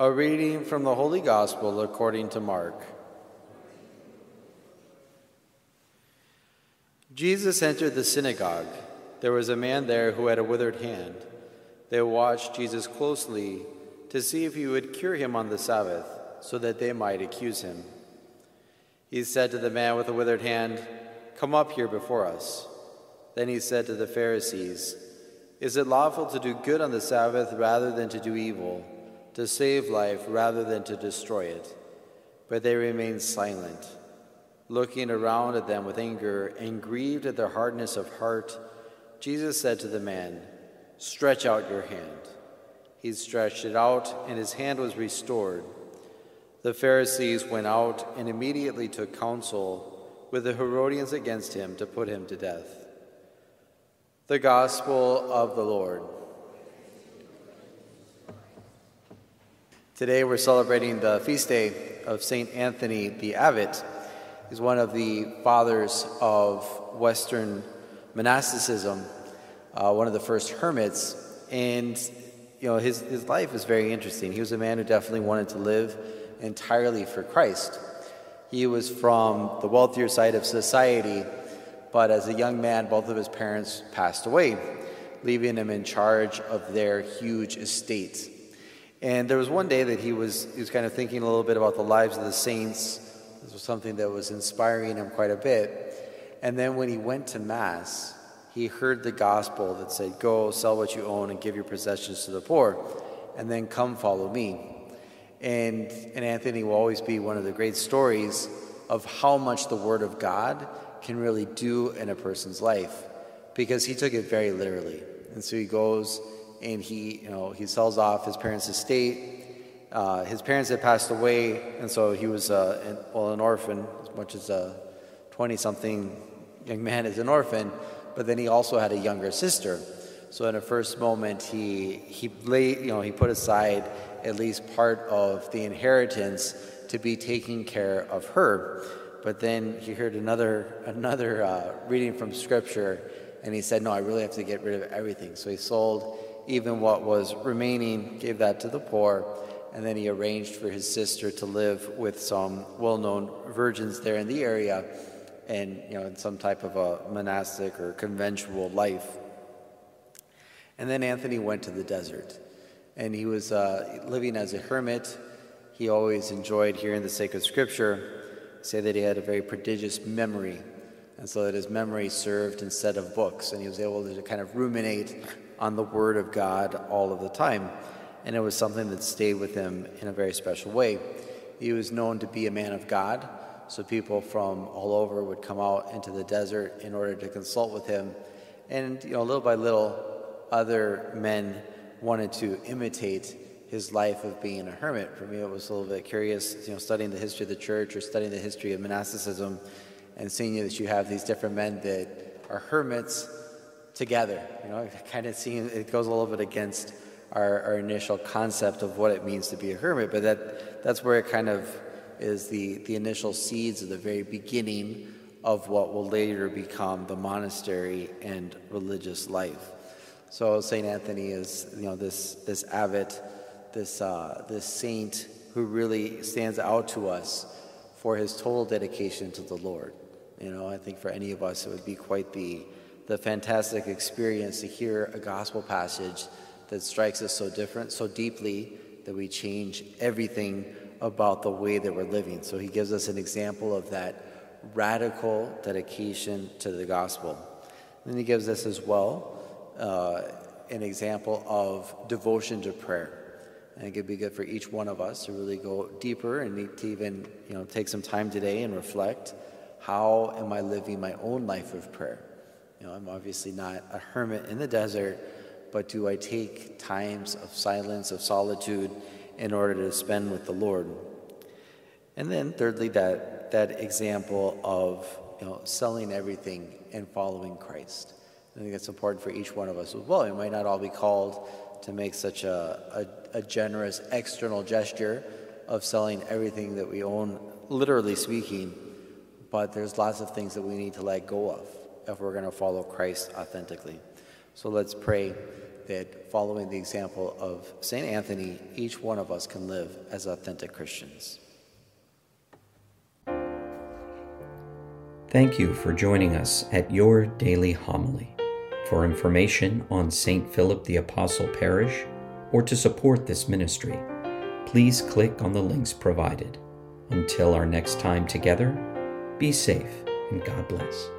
A reading from the Holy Gospel according to Mark. Jesus entered the synagogue. There was a man there who had a withered hand. They watched Jesus closely to see if he would cure him on the Sabbath, so that they might accuse him. He said to the man with the withered hand, Come up here before us. Then he said to the Pharisees, Is it lawful to do good on the Sabbath rather than to do evil? To save life rather than to destroy it. But they remained silent, looking around at them with anger and grieved at their hardness of heart. Jesus said to the man, Stretch out your hand. He stretched it out, and his hand was restored. The Pharisees went out and immediately took counsel with the Herodians against him to put him to death. The Gospel of the Lord. Today we're celebrating the feast day of St. Anthony the Abbot. He's one of the fathers of Western monasticism, uh, one of the first hermits. And, you know, his, his life is very interesting. He was a man who definitely wanted to live entirely for Christ. He was from the wealthier side of society, but as a young man, both of his parents passed away, leaving him in charge of their huge estate. And there was one day that he was, he was kind of thinking a little bit about the lives of the saints. This was something that was inspiring him quite a bit. And then when he went to Mass, he heard the gospel that said, Go, sell what you own, and give your possessions to the poor, and then come follow me. And, and Anthony will always be one of the great stories of how much the Word of God can really do in a person's life because he took it very literally. And so he goes and he, you know, he sells off his parents' estate. Uh, his parents had passed away, and so he was, uh, an, well, an orphan, as much as a 20-something young man is an orphan, but then he also had a younger sister. So in a first moment, he, he laid, you know, he put aside at least part of the inheritance to be taking care of her. But then he heard another, another uh, reading from scripture, and he said, no, I really have to get rid of everything. So he sold even what was remaining, gave that to the poor, and then he arranged for his sister to live with some well-known virgins there in the area and you know in some type of a monastic or conventual life. And then anthony went to the desert and he was uh, living as a hermit. He always enjoyed hearing the sacred scripture say that he had a very prodigious memory and so that his memory served instead of books and he was able to kind of ruminate on the Word of God all of the time. And it was something that stayed with him in a very special way. He was known to be a man of God, so people from all over would come out into the desert in order to consult with him. And you know, little by little, other men wanted to imitate his life of being a hermit. For me, it was a little bit curious, you know, studying the history of the church or studying the history of monasticism and seeing that you have these different men that are hermits together. You know, kind of seems it goes a little bit against our, our initial concept of what it means to be a hermit, but that that's where it kind of is the, the initial seeds of the very beginning of what will later become the monastery and religious life. So Saint Anthony is, you know, this this abbot, this uh, this saint who really stands out to us for his total dedication to the Lord. You know, I think for any of us it would be quite the the fantastic experience to hear a gospel passage that strikes us so different, so deeply, that we change everything about the way that we're living. So he gives us an example of that radical dedication to the gospel. And then he gives us as well uh, an example of devotion to prayer. I think it'd be good for each one of us to really go deeper and to even you know take some time today and reflect how am I living my own life of prayer? You know, I'm obviously not a hermit in the desert, but do I take times of silence, of solitude, in order to spend with the Lord? And then thirdly, that, that example of you know, selling everything and following Christ. I think that's important for each one of us as well. We might not all be called to make such a, a, a generous external gesture of selling everything that we own, literally speaking, but there's lots of things that we need to let go of if we're going to follow Christ authentically. So let's pray that following the example of St. Anthony, each one of us can live as authentic Christians. Thank you for joining us at your daily homily. For information on St. Philip the Apostle Parish or to support this ministry, please click on the links provided. Until our next time together, be safe and God bless.